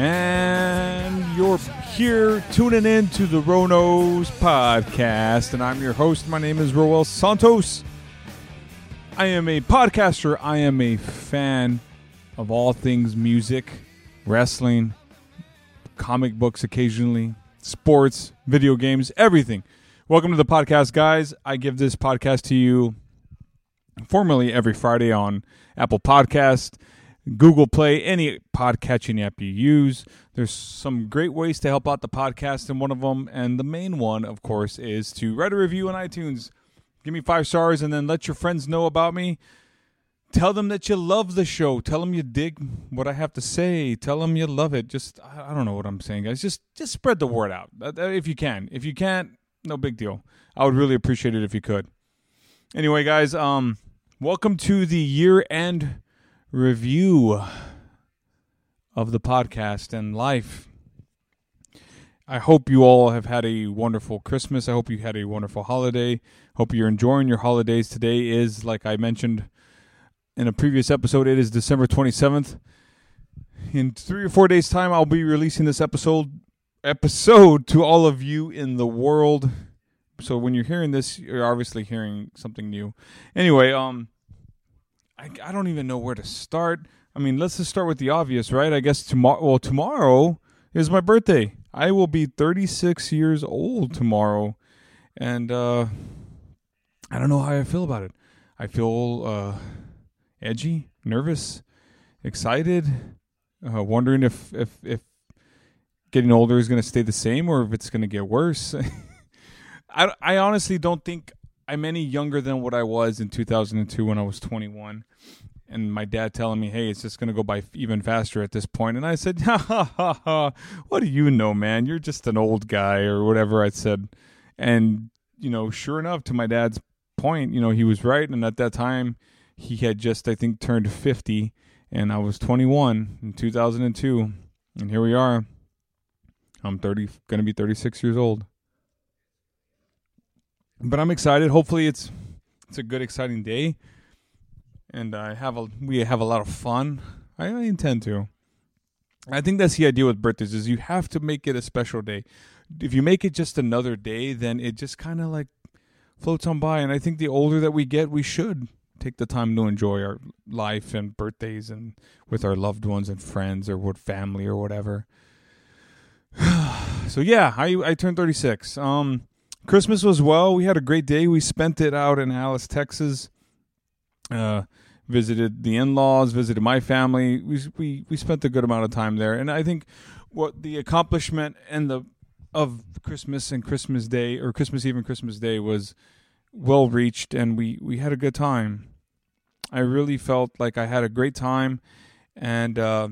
And you're here tuning in to the Ronos podcast, and I'm your host. My name is Roel Santos. I am a podcaster. I am a fan of all things music, wrestling, comic books occasionally, sports, video games, everything. Welcome to the podcast, guys. I give this podcast to you formally every Friday on Apple Podcast, Google Play, any podcatching app you use. There's some great ways to help out the podcast, and one of them, and the main one, of course, is to write a review on iTunes. Give me five stars, and then let your friends know about me. Tell them that you love the show. Tell them you dig what I have to say. Tell them you love it. Just I don't know what I'm saying, guys. Just just spread the word out if you can. If you can't, no big deal. I would really appreciate it if you could. Anyway, guys, um, welcome to the year-end review of the podcast and life. I hope you all have had a wonderful Christmas. I hope you had a wonderful holiday. Hope you're enjoying your holidays. Today is, like I mentioned in a previous episode, it is December 27th. In three or four days' time, I'll be releasing this episode episode to all of you in the world. So when you're hearing this, you're obviously hearing something new. Anyway, um, I, I don't even know where to start. I mean, let's just start with the obvious, right? I guess tomorrow. Well, tomorrow is my birthday. I will be 36 years old tomorrow, and uh, I don't know how I feel about it. I feel uh, edgy, nervous, excited, uh, wondering if if if getting older is going to stay the same or if it's going to get worse. I, I honestly don't think I'm any younger than what I was in 2002 when I was 21. And my dad telling me, hey, it's just going to go by even faster at this point. And I said, ha ha ha ha, what do you know, man? You're just an old guy or whatever I said. And, you know, sure enough, to my dad's point, you know, he was right. And at that time, he had just, I think, turned 50. And I was 21 in 2002. And here we are. I'm 30, going to be 36 years old. But I'm excited. Hopefully, it's it's a good, exciting day, and I have a we have a lot of fun. I, intend to. I think that's the idea with birthdays is you have to make it a special day. If you make it just another day, then it just kind of like floats on by. And I think the older that we get, we should take the time to enjoy our life and birthdays and with our loved ones and friends or what family or whatever. so yeah, I I turned 36. Um Christmas was well. We had a great day. We spent it out in Alice, Texas. Uh visited the in-laws, visited my family. We we we spent a good amount of time there. And I think what the accomplishment and the of Christmas and Christmas Day or Christmas Eve and Christmas Day was well reached and we we had a good time. I really felt like I had a great time and uh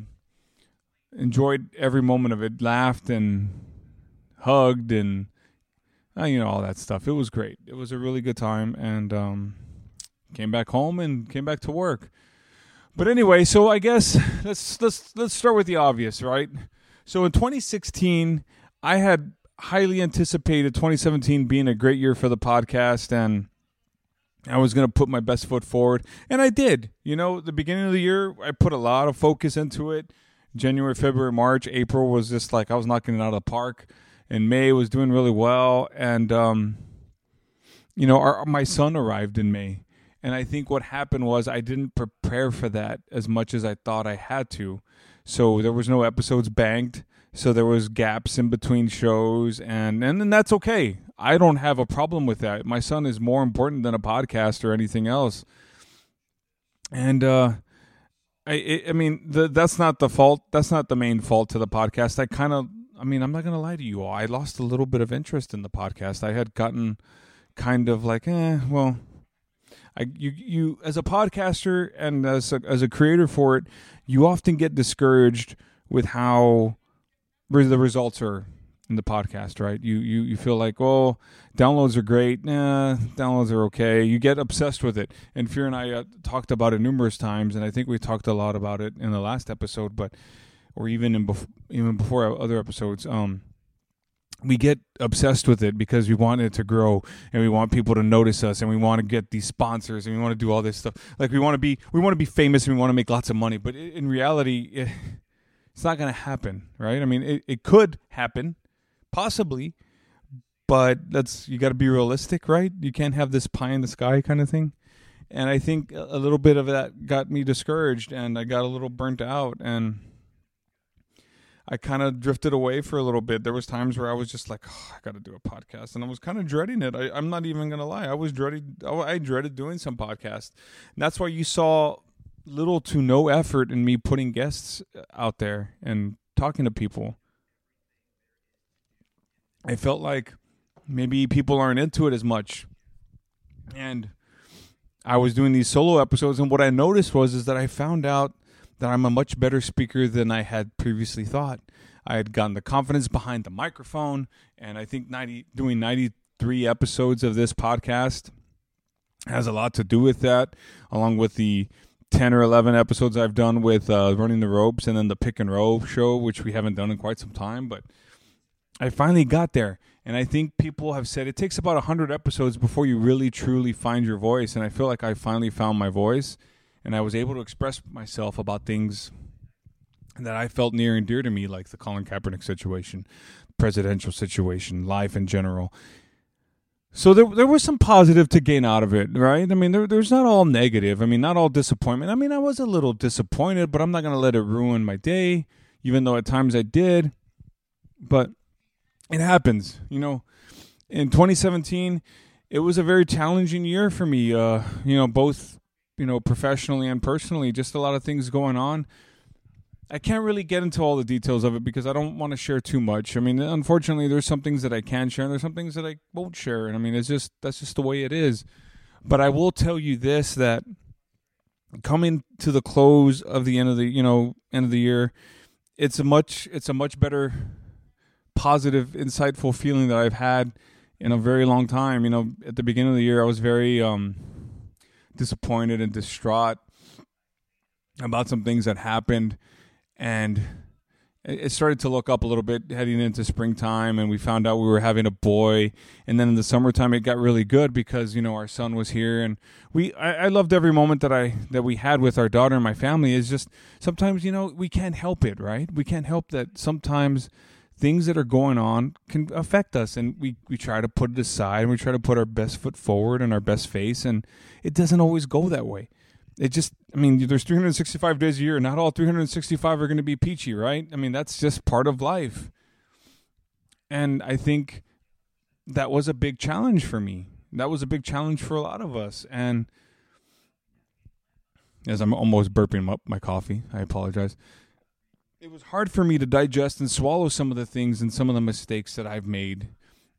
enjoyed every moment of it, laughed and hugged and uh, you know all that stuff. It was great. It was a really good time, and um, came back home and came back to work. But anyway, so I guess let's let's let's start with the obvious, right? So in 2016, I had highly anticipated 2017 being a great year for the podcast, and I was going to put my best foot forward, and I did. You know, the beginning of the year, I put a lot of focus into it January, February, March, April was just like I was knocking it out of the park. And May was doing really well, and um, you know, our, my son arrived in May, and I think what happened was I didn't prepare for that as much as I thought I had to. So there was no episodes banked, so there was gaps in between shows, and and, and that's okay. I don't have a problem with that. My son is more important than a podcast or anything else. And uh I, I mean, the, that's not the fault. That's not the main fault to the podcast. I kind of, I mean, I'm not going to lie to you all. I lost a little bit of interest in the podcast. I had gotten kind of like, eh, well, I, you, you, as a podcaster and as a, as a creator for it, you often get discouraged with how the results are in the podcast, right? You you you feel like, oh, downloads are great. Nah, downloads are okay. You get obsessed with it. And Fear and I uh, talked about it numerous times, and I think we talked a lot about it in the last episode, but or even in bef- even before other episodes. Um, we get obsessed with it because we want it to grow and we want people to notice us and we want to get these sponsors and we want to do all this stuff. Like we want to be we want to be famous and we want to make lots of money, but in reality. It, It's not going to happen, right? I mean, it, it could happen, possibly, but that's you got to be realistic, right? You can't have this pie in the sky kind of thing. And I think a little bit of that got me discouraged, and I got a little burnt out, and I kind of drifted away for a little bit. There was times where I was just like, oh, I got to do a podcast, and I was kind of dreading it. I, am not even gonna lie, I was dreading. I dreaded doing some podcast. And that's why you saw little to no effort in me putting guests uh, out there and talking to people. I felt like maybe people aren't into it as much, and I was doing these solo episodes, and what I noticed was is that I found out that I'm a much better speaker than I had previously thought. I had gotten the confidence behind the microphone, and I think 90, doing 93 episodes of this podcast has a lot to do with that, along with the 10 or 11 episodes I've done with uh, Running the Ropes and then the Pick and Roll show, which we haven't done in quite some time. But I finally got there. And I think people have said it takes about 100 episodes before you really truly find your voice. And I feel like I finally found my voice and I was able to express myself about things that I felt near and dear to me, like the Colin Kaepernick situation, presidential situation, life in general. So there, there was some positive to gain out of it, right? I mean, there, there's not all negative. I mean, not all disappointment. I mean, I was a little disappointed, but I'm not going to let it ruin my day, even though at times I did. But it happens, you know. In 2017, it was a very challenging year for me. Uh, you know, both you know, professionally and personally, just a lot of things going on. I can't really get into all the details of it because I don't want to share too much. I mean, unfortunately, there's some things that I can share and there's some things that I won't share. And I mean, it's just that's just the way it is. But I will tell you this that coming to the close of the end of the, you know, end of the year, it's a much it's a much better positive, insightful feeling that I've had in a very long time. You know, at the beginning of the year I was very um disappointed and distraught about some things that happened. And it started to look up a little bit heading into springtime and we found out we were having a boy. And then in the summertime it got really good because you know our son was here. And we I, I, loved every moment that i that we had with our daughter and my family. Is just sometimes you know we can't help it right? We can't help that sometimes things that are going on can affect us and we, we try to put it aside and we try to put our best foot forward and our best face and it doesn't always go that way. It just i mean there's 365 days a year. Not all 365 are going to be peachy right? I mean that's just part of life. And i think that was a big challenge for me. That was a big challenge for a lot of us and as i'm almost burping up my coffee i apologize it was hard for me to digest and swallow some of the things and some of the mistakes that I've made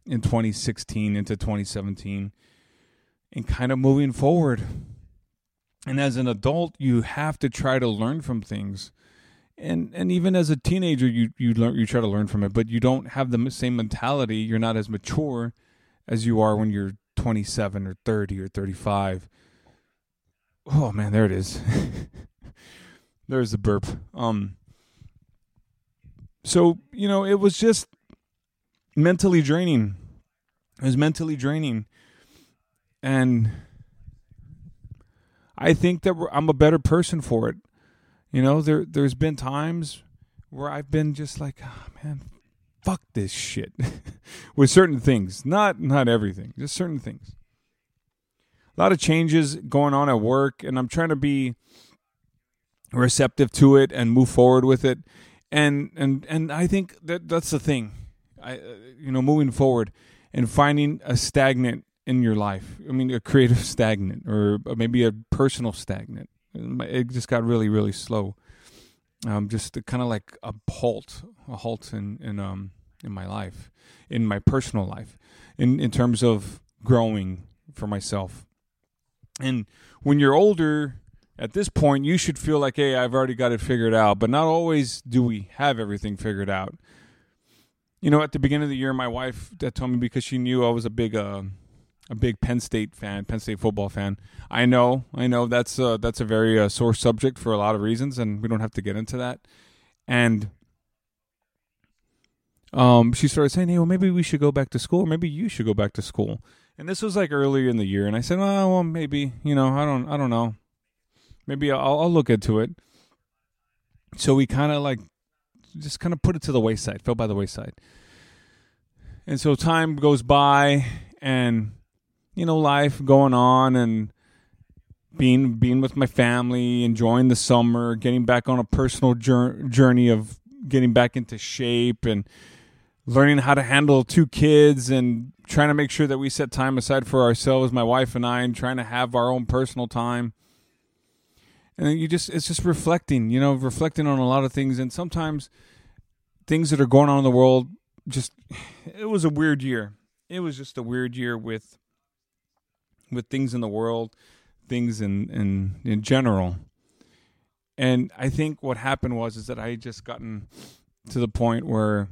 in 2016 into 2017 and kind of moving forward. And as an adult, you have to try to learn from things. And and even as a teenager, you you learn you try to learn from it, but you don't have the same mentality. You're not as mature as you are when you're 27 or 30 or 35. Oh man, there it is. There's the burp. Um so, you know, it was just mentally draining. It was mentally draining. And I think that I'm a better person for it. You know, there there's been times where I've been just like, oh, man, fuck this shit with certain things. Not not everything, just certain things. A lot of changes going on at work and I'm trying to be receptive to it and move forward with it and and and I think that that's the thing. I uh, you know moving forward and finding a stagnant in your life. I mean, a creative stagnant or maybe a personal stagnant. It just got really really slow. Um, just kind of like a halt, a halt in in um in my life, in my personal life, in in terms of growing for myself. And when you're older, at this point you should feel like hey i've already got it figured out but not always do we have everything figured out you know at the beginning of the year my wife that told me because she knew i was a big uh, a big penn state fan penn state football fan i know i know that's uh, that's a very uh, sore subject for a lot of reasons and we don't have to get into that and um, she started saying, "Hey, well, maybe we should go back to school. Or maybe you should go back to school." And this was like earlier in the year, and I said, "Oh, well, maybe. You know, I don't, I don't know." Maybe I'll, I'll look into it. So we kind of like just kind of put it to the wayside, fell by the wayside. And so time goes by, and you know, life going on, and being being with my family, enjoying the summer, getting back on a personal journey of getting back into shape and learning how to handle two kids and trying to make sure that we set time aside for ourselves, my wife and I, and trying to have our own personal time. And you just it's just reflecting, you know, reflecting on a lot of things and sometimes things that are going on in the world just it was a weird year. It was just a weird year with with things in the world things in in in general. And I think what happened was is that I had just gotten to the point where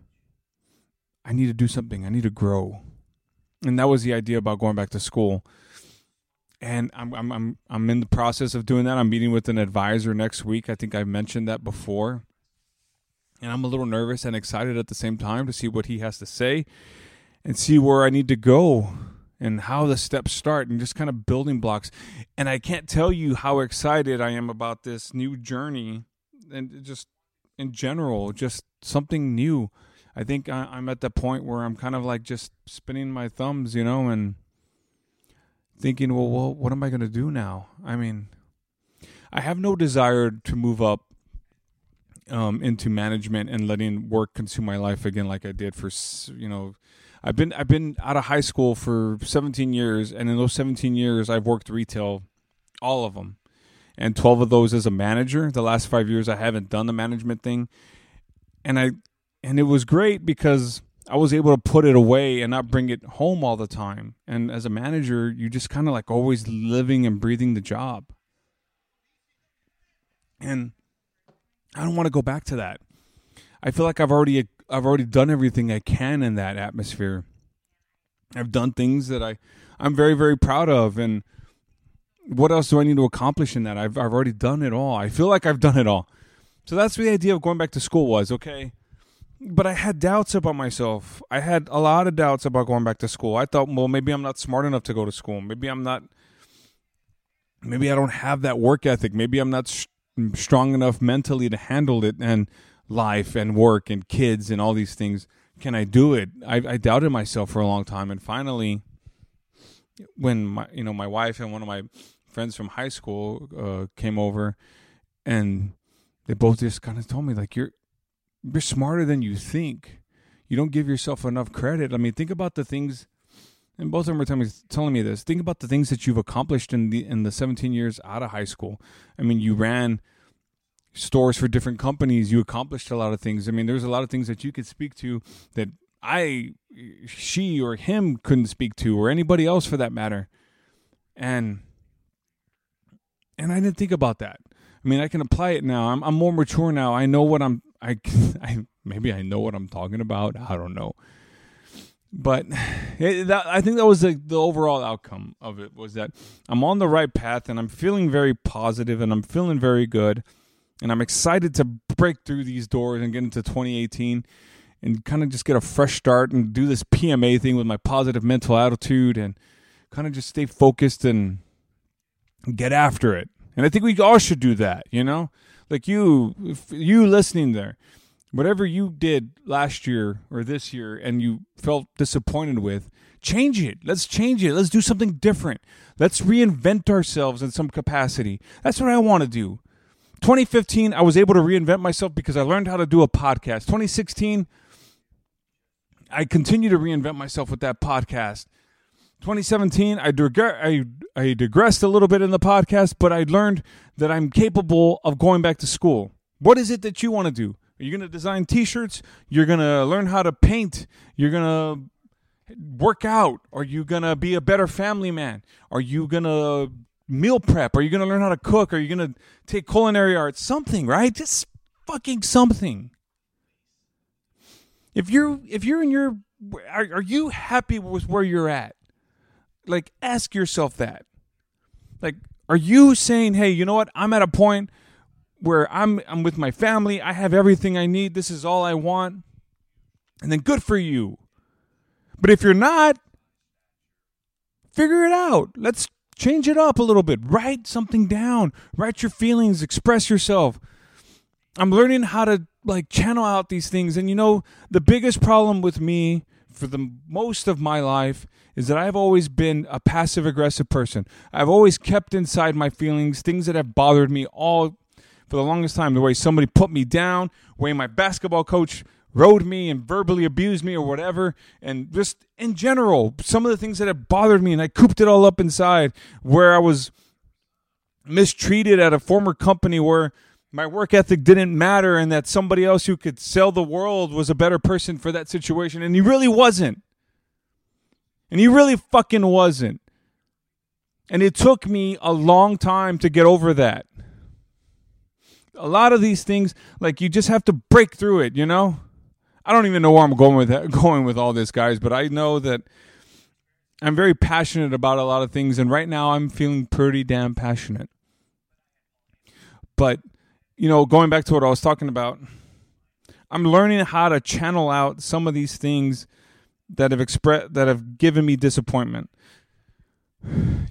I need to do something. I need to grow. And that was the idea about going back to school. And I'm I'm I'm I'm in the process of doing that. I'm meeting with an advisor next week. I think I mentioned that before. And I'm a little nervous and excited at the same time to see what he has to say and see where I need to go and how the steps start and just kind of building blocks. And I can't tell you how excited I am about this new journey and just in general, just something new. I think I'm at the point where I'm kind of like just spinning my thumbs, you know, and thinking, well, well what am I going to do now? I mean, I have no desire to move up um, into management and letting work consume my life again, like I did for, you know, I've been I've been out of high school for 17 years, and in those 17 years, I've worked retail, all of them, and 12 of those as a manager. The last five years, I haven't done the management thing, and I and it was great because I was able to put it away and not bring it home all the time. And as a manager, you just kind of like always living and breathing the job, and I don't want to go back to that. I feel like I've already I've already done everything I can in that atmosphere. I've done things that I I'm very very proud of and what else do I need to accomplish in that? I've I've already done it all. I feel like I've done it all. So that's the idea of going back to school was, okay? But I had doubts about myself. I had a lot of doubts about going back to school. I thought, well, maybe I'm not smart enough to go to school. Maybe I'm not maybe I don't have that work ethic. Maybe I'm not sh- strong enough mentally to handle it and life and work and kids and all these things. Can I do it? I, I doubted myself for a long time, and finally, when my you know my wife and one of my friends from high school uh, came over, and they both just kind of told me like you're you're smarter than you think. You don't give yourself enough credit. I mean, think about the things, and both of them were telling me, telling me this. Think about the things that you've accomplished in the in the 17 years out of high school. I mean, you ran stores for different companies. You accomplished a lot of things. I mean, there's a lot of things that you could speak to that I, she, or him couldn't speak to, or anybody else for that matter. And and I didn't think about that. I mean, I can apply it now. I'm I'm more mature now. I know what I'm. I, I maybe I know what I'm talking about. I don't know. But it, that, I think that was the, the overall outcome of it was that I'm on the right path and I'm feeling very positive and I'm feeling very good and I'm excited to break through these doors and get into 2018 and kind of just get a fresh start and do this PMA thing with my positive mental attitude and kind of just stay focused and get after it. And I think we all should do that, you know? Like you you listening there. Whatever you did last year or this year and you felt disappointed with, change it. Let's change it. Let's do something different. Let's reinvent ourselves in some capacity. That's what I want to do. 2015, I was able to reinvent myself because I learned how to do a podcast. 2016, I continue to reinvent myself with that podcast. 2017, I, dig- I, I digressed a little bit in the podcast, but I learned that I'm capable of going back to school. What is it that you want to do? Are you going to design t shirts? You're going to learn how to paint? You're going to work out? Are you going to be a better family man? Are you going to meal prep? Are you going to learn how to cook? Are you going to take culinary arts? Something, right? Just fucking something. If you're if you're in your are, are you happy with where you're at? Like ask yourself that. Like are you saying, "Hey, you know what? I'm at a point where I'm I'm with my family. I have everything I need. This is all I want." And then good for you. But if you're not, figure it out. Let's change it up a little bit write something down write your feelings express yourself I'm learning how to like channel out these things. And you know, the biggest problem with me for the most of my life is that I've always been a passive aggressive person. I've always kept inside my feelings, things that have bothered me all for the longest time. The way somebody put me down, the way my basketball coach rode me and verbally abused me or whatever, and just in general, some of the things that have bothered me, and I cooped it all up inside where I was mistreated at a former company where my work ethic didn't matter and that somebody else who could sell the world was a better person for that situation. And he really wasn't. And he really fucking wasn't. And it took me a long time to get over that. A lot of these things like you just have to break through it you know? I don't even know where i'm going with that, going with all this guys but i know that i'm very passionate about a lot of things and right now i'm feeling pretty damn passionate. But you know, going back to what I was talking about, I'm learning how to channel out some of these things that have expressed that have given me disappointment.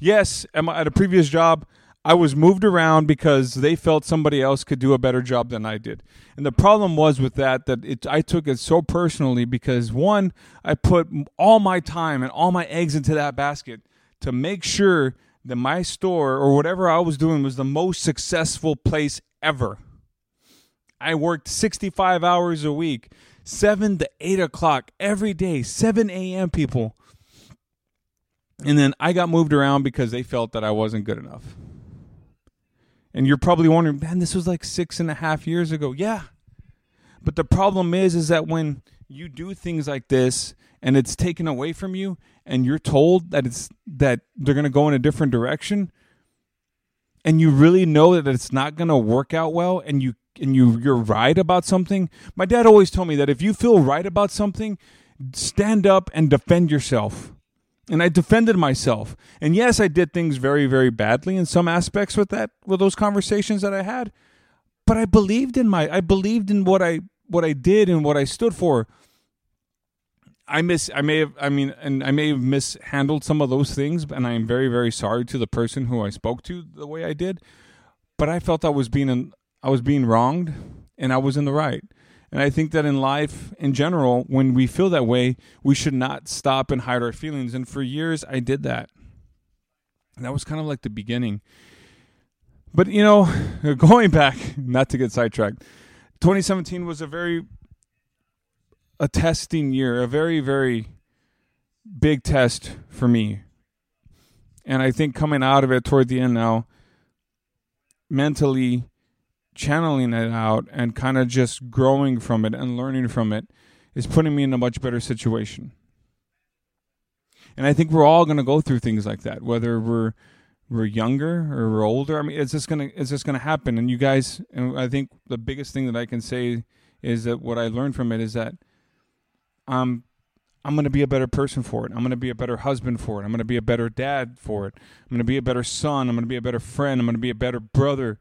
Yes, at a previous job, I was moved around because they felt somebody else could do a better job than I did. And the problem was with that that it, I took it so personally because one, I put all my time and all my eggs into that basket to make sure that my store or whatever I was doing was the most successful place ever. I worked 65 hours a week, 7 to 8 o'clock every day, 7 a.m. people. And then I got moved around because they felt that I wasn't good enough. And you're probably wondering, man, this was like six and a half years ago. Yeah. But the problem is, is that when you do things like this and it's taken away from you and you're told that it's that they're going to go in a different direction, and you really know that it's not going to work out well and you and you you're right about something my dad always told me that if you feel right about something stand up and defend yourself. And i defended myself. And yes i did things very very badly in some aspects with that with those conversations that i had but i believed in my i believed in what i what i did and what i stood for I miss I may have I mean and I may have mishandled some of those things and I am very very sorry to the person who I spoke to the way I did but I felt I was being I was being wronged and I was in the right. And I think that in life in general when we feel that way we should not stop and hide our feelings. And for years I did that. And that was kind of like the beginning. But you know going back not to get sidetracked 2017 was a very a testing year, a very, very big test for me. And I think coming out of it toward the end now, mentally channeling it out and kind of just growing from it and learning from it is putting me in a much better situation. And I think we're all going to go through things like that, whether we're we're younger or we're older. I mean, it's just gonna it's just gonna happen. And you guys, and I think the biggest thing that I can say is that what I learned from it is that I'm I'm going to be a better person for it. I'm going to be a better husband for it. I'm going to be a better dad for it. I'm going to be a better son. I'm going to be a better friend. I'm going to be a better brother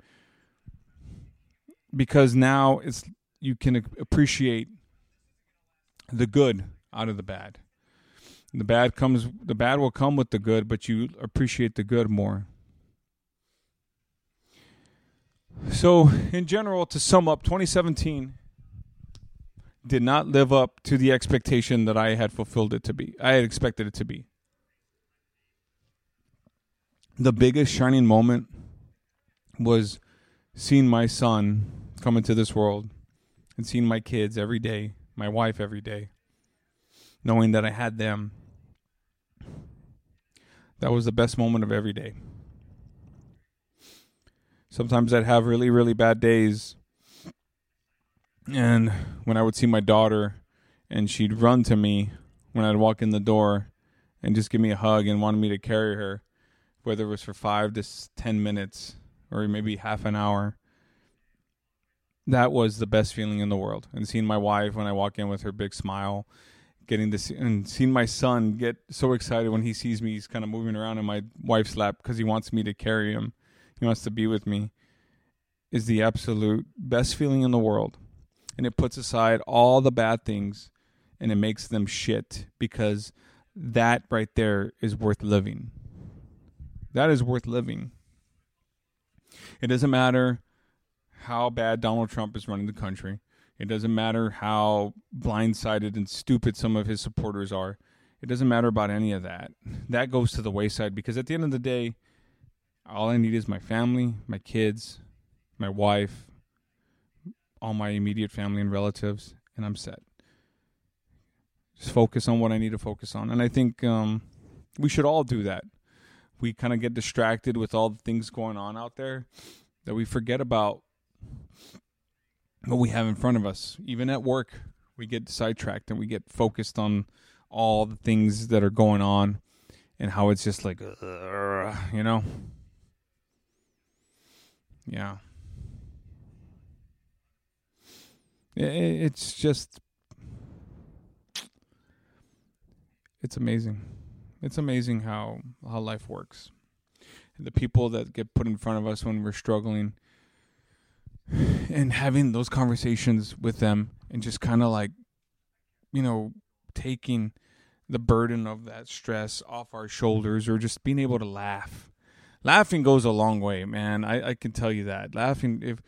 because now it's you can appreciate the good out of the bad. The bad comes the bad will come with the good, but you appreciate the good more. So, in general to sum up 2017 did not live up to the expectation that I had fulfilled it to be. I had expected it to be. The biggest shining moment was seeing my son come into this world and seeing my kids every day, my wife every day, knowing that I had them. That was the best moment of every day. Sometimes I'd have really, really bad days and when I would see my daughter and she'd run to me when I'd walk in the door and just give me a hug and wanted me to carry her, whether it was for five to 10 minutes or maybe half an hour. That was the best feeling in the world. And seeing my wife when I walk in with her big smile, getting to see, and seeing my son get so excited when he sees me, he's kind of moving around in my wife's lap because he wants me to carry him. He wants to be with me, is the absolute best feeling in the world and it puts aside all the bad things and it makes them shit because that right there is worth living. That is worth living. It doesn't matter how bad Donald Trump is running the country. It doesn't matter how blindsided and stupid some of his supporters are. It doesn't matter about any of that. That goes to the wayside because at the end of the day, all I need is my family, my kids, my wife, all my immediate family and relatives, and I'm set. Just focus on what I need to focus on. And I think um, we should all do that. We kind of get distracted with all the things going on out there that we forget about what we have in front of us. Even at work, we get sidetracked and we get focused on all the things that are going on and how it's just like, uh, you know? Yeah. It's just, it's amazing. It's amazing how, how life works. The people that get put in front of us when we're struggling and having those conversations with them and just kind of like, you know, taking the burden of that stress off our shoulders or just being able to laugh. Laughing goes a long way, man. I, I can tell you that. Laughing, if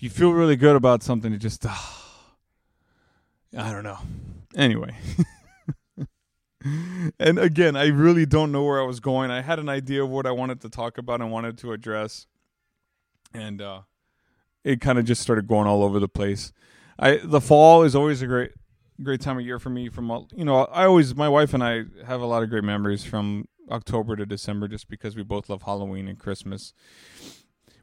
if you feel really good about something, it just, oh, I don't know. Anyway. and again, I really don't know where I was going. I had an idea of what I wanted to talk about and wanted to address. And uh, it kind of just started going all over the place. I the fall is always a great great time of year for me. From all, you know, I always my wife and I have a lot of great memories from October to December, just because we both love Halloween and Christmas.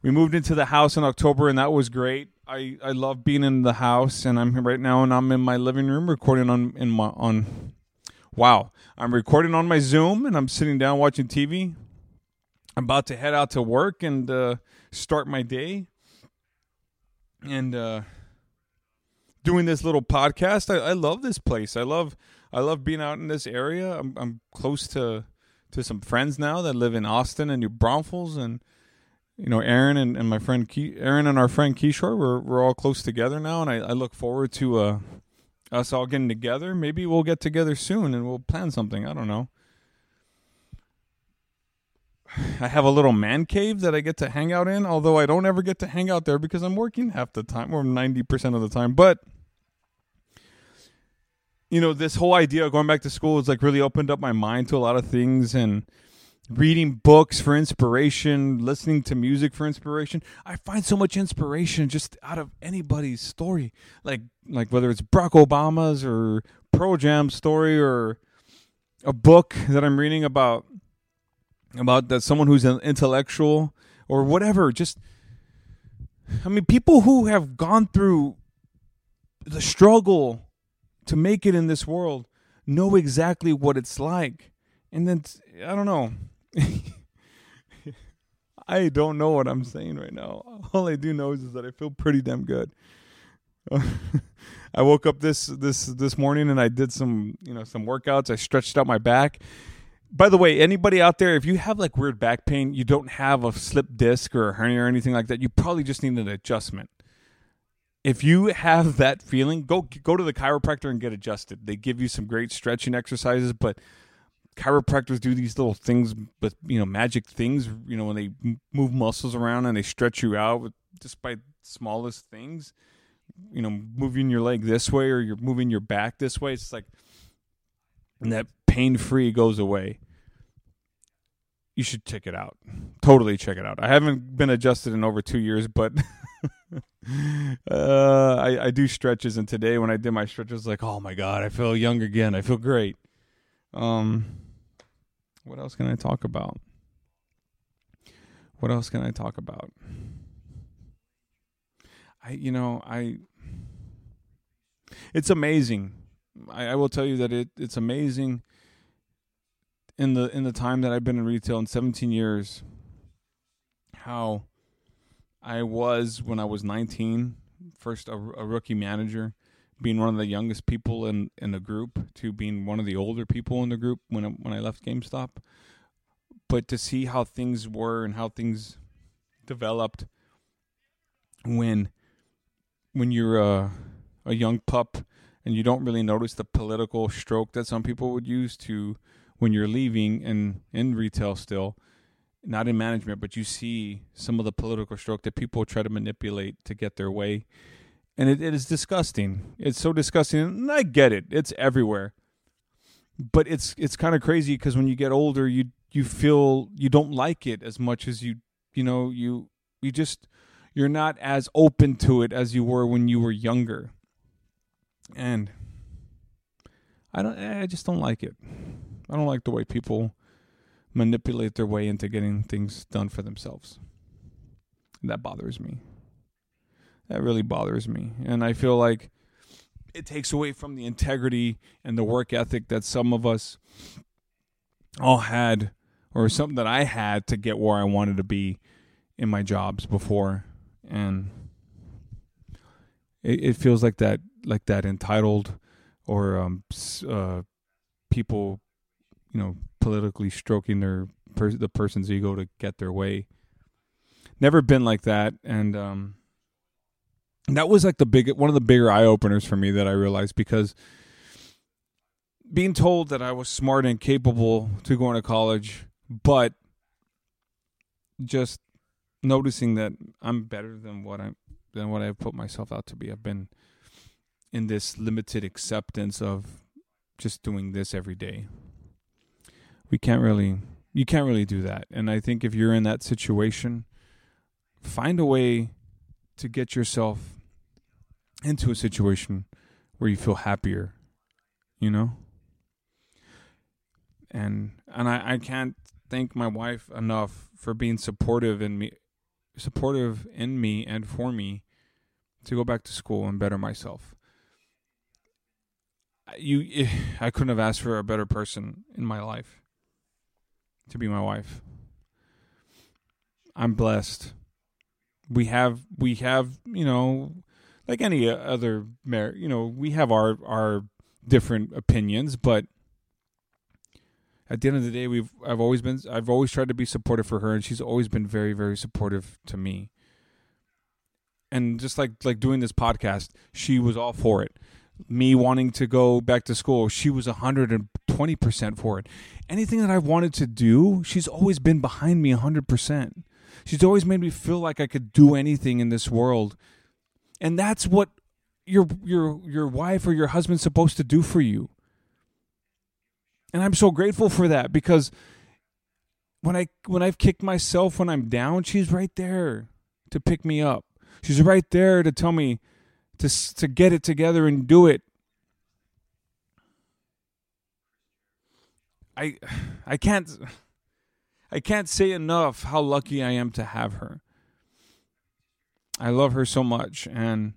We moved into the house in October, and that was great. I I love being in the house, and I'm here right now, and I'm in my living room recording on in my on. Wow, I'm recording on my Zoom, and I'm sitting down watching TV. I'm about to head out to work and uh, start my day, and. uh doing this little podcast. I, I love this place. I love I love being out in this area. I'm I'm close to to some friends now that live in Austin and New Braunfels and you know Aaron and, and my friend Aaron and our friend Kishore we're we're all close together now and I, I look forward to uh us all getting together. Maybe we'll get together soon and we'll plan something. I don't know. I have a little man cave that I get to hang out in, although I don't ever get to hang out there because I'm working half the time or 90% of the time. But you know, this whole idea of going back to school has like really opened up my mind to a lot of things and reading books for inspiration, listening to music for inspiration. I find so much inspiration just out of anybody's story. Like like whether it's Barack Obama's or Pearl Jam's story or a book that I'm reading about about that someone who's an intellectual or whatever. Just I mean people who have gone through the struggle to make it in this world know exactly what it's like. And then I don't know. I don't know what I'm saying right now. All I do know is, is that I feel pretty damn good. I woke up this this this morning and I did some you know some workouts. I stretched out my back. By the way, anybody out there, if you have like weird back pain, you don't have a slip disc or a hernia or anything like that, you probably just need an adjustment if you have that feeling, go go to the chiropractor and get adjusted. They give you some great stretching exercises, but chiropractors do these little things with you know magic things. You know when they move muscles around and they stretch you out with, just by smallest things. You know, moving your leg this way or you're moving your back this way. It's like and that pain free goes away. You should check it out. Totally check it out. I haven't been adjusted in over two years, but uh, I, I do stretches, and today when I did my stretches, like, oh my god, I feel young again. I feel great. Um, what else can I talk about? What else can I talk about? I, you know, I. It's amazing. I, I will tell you that it it's amazing. In the in the time that I've been in retail in 17 years, how I was when I was 19, first a, a, rookie manager, being one of the youngest people in in the group to being one of the older people in the group when I, when I left GameStop. But to see how things were and how things developed when when you're a a young pup and you don't really notice the political stroke that some people would use to when you're leaving and in retail still not in management, but you see some of the political stroke that people try to manipulate to get their way. And it, it is disgusting. It's so disgusting. And I get it. It's everywhere. But it's it's kind of crazy because when you get older, you you feel you don't like it as much as you you know you you just you're not as open to it as you were when you were younger. And I don't I just don't like it. I don't like the way people manipulate their way into getting things done for themselves. That bothers me. That really bothers me. And I feel like it takes away from the integrity and the work ethic that some of us all had or something that I had to get where I wanted to be in my jobs before. And it, it feels like that like that entitled or um uh people you know politically stroking their per- the person's ego to get their way. Never been like that. And um that was like the big one of the bigger eye openers for me that I realized because being told that I was smart and capable to go into college, but just noticing that I'm better than what I'm than what I've put myself out to be. I've been in this limited acceptance of just doing this every day. We can't really you can't really do that. And I think if you're in that situation, find a way to get yourself into a situation where you feel happier, you know? And and I, I can't thank my wife enough for being supportive in me supportive in me and for me to go back to school and better myself. You I couldn't have asked for a better person in my life to be my wife. I'm blessed. We have we have, you know, like any uh, other mar- you know, we have our our different opinions, but at the end of the day, we've I've always been I've always tried to be supportive for her, and she's always been very very supportive to me. And just like like doing this podcast, she was all for it. Me wanting to go back to school, she was hundred and twenty percent for it. Anything that I've wanted to do, she's always been behind me hundred percent. She's always made me feel like I could do anything in this world, and that's what your your your wife or your husband's supposed to do for you and I'm so grateful for that because when I when I've kicked myself when I'm down, she's right there to pick me up. She's right there to tell me to to get it together and do it. I I can't I can't say enough how lucky I am to have her. I love her so much and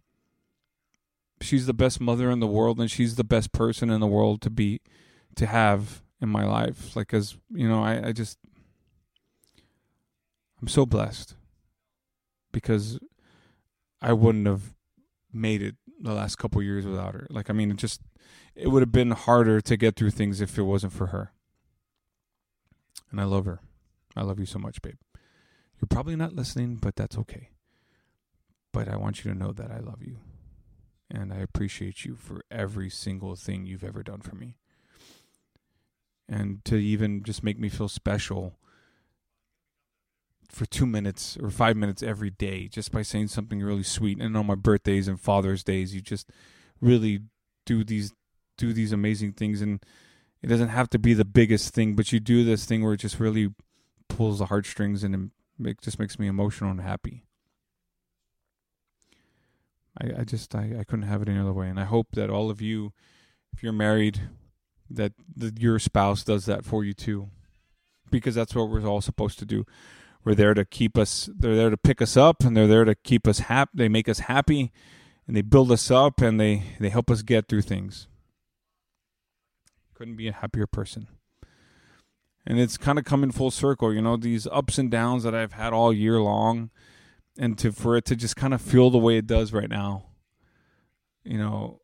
she's the best mother in the world and she's the best person in the world to be to have in my life. Like, as you know, I, I just, I'm so blessed because I wouldn't have made it the last couple years without her. Like, I mean, it just, it would have been harder to get through things if it wasn't for her. And I love her. I love you so much, babe. You're probably not listening, but that's okay. But I want you to know that I love you. And I appreciate you for every single thing you've ever done for me. And to even just make me feel special for two minutes or five minutes every day just by saying something really sweet. And on my birthdays and father's days you just really do these do these amazing things. And it doesn't have to be the biggest thing but you do this thing where it just really pulls the heartstrings and it just makes me emotional and happy I, I just I, I couldn't have it any other way. And i hope that all of you if you're married that the, your spouse does that for you too. Because that's what we're all supposed to do. We're there to keep us they're there to pick us up and they're there to keep us happy they make us happy and they build us up and they they help us get through things. Couldn't be a happier person. And it's kind of coming full circle you know these ups and downs that i've had all year long and to for it to just kind of feel the way it does right now you know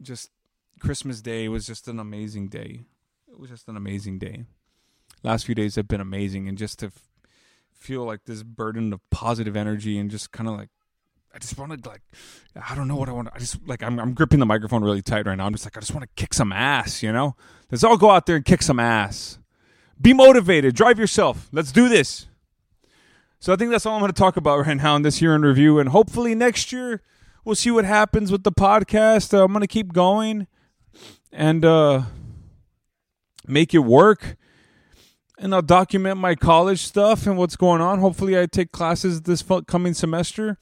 just Christmas Day was just an amazing day. It was just an amazing day. Last few days have been amazing, and just to f- feel like this burden of positive energy and just kind of like, I just wanted like, I don't know what I want. I just like I'm I'm gripping the microphone really tight right now. I'm just like I just want to kick some ass, you know. Let's all go out there and kick some ass. be motivated. Drive yourself. Let's do this. So I think that's all I'm going to talk about right now in this year in review. And hopefully next year we'll see what happens with the podcast. Uh, I'm going to keep going and uh, make it work. And I'll document my college stuff and what's going on. Hopefully, I take classes this coming semester.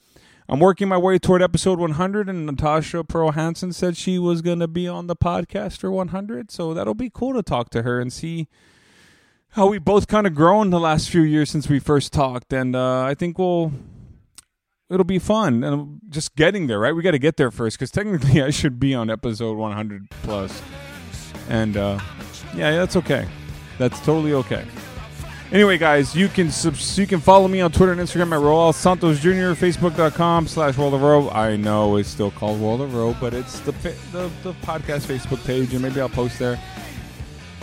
I'm working my way toward episode 100, and Natasha Pearl Hansen said she was going to be on the podcast for 100. So that'll be cool to talk to her and see how we both kind of grown the last few years since we first talked. And uh, I think we'll it'll be fun and just getting there. Right, we got to get there first because technically I should be on episode 100. And uh, yeah, that's okay. That's totally okay. Anyway, guys, you can subs- you can follow me on Twitter and Instagram at Roel Santos Jr. Facebook.com slash World of Row. I know it's still called World of Row, but it's the, the the podcast Facebook page, and maybe I'll post there.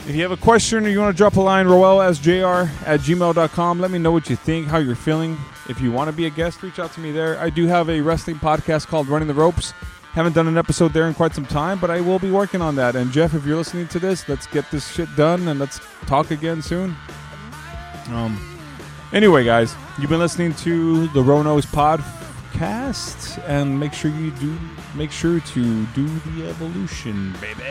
If you have a question or you want to drop a line, roelsjr at gmail.com. Let me know what you think, how you're feeling. If you want to be a guest, reach out to me there. I do have a wrestling podcast called Running the Ropes. Haven't done an episode there in quite some time, but I will be working on that. And Jeff, if you're listening to this, let's get this shit done and let's talk again soon. Um. Anyway, guys, you've been listening to the Ronos podcast, and make sure you do make sure to do the evolution, baby.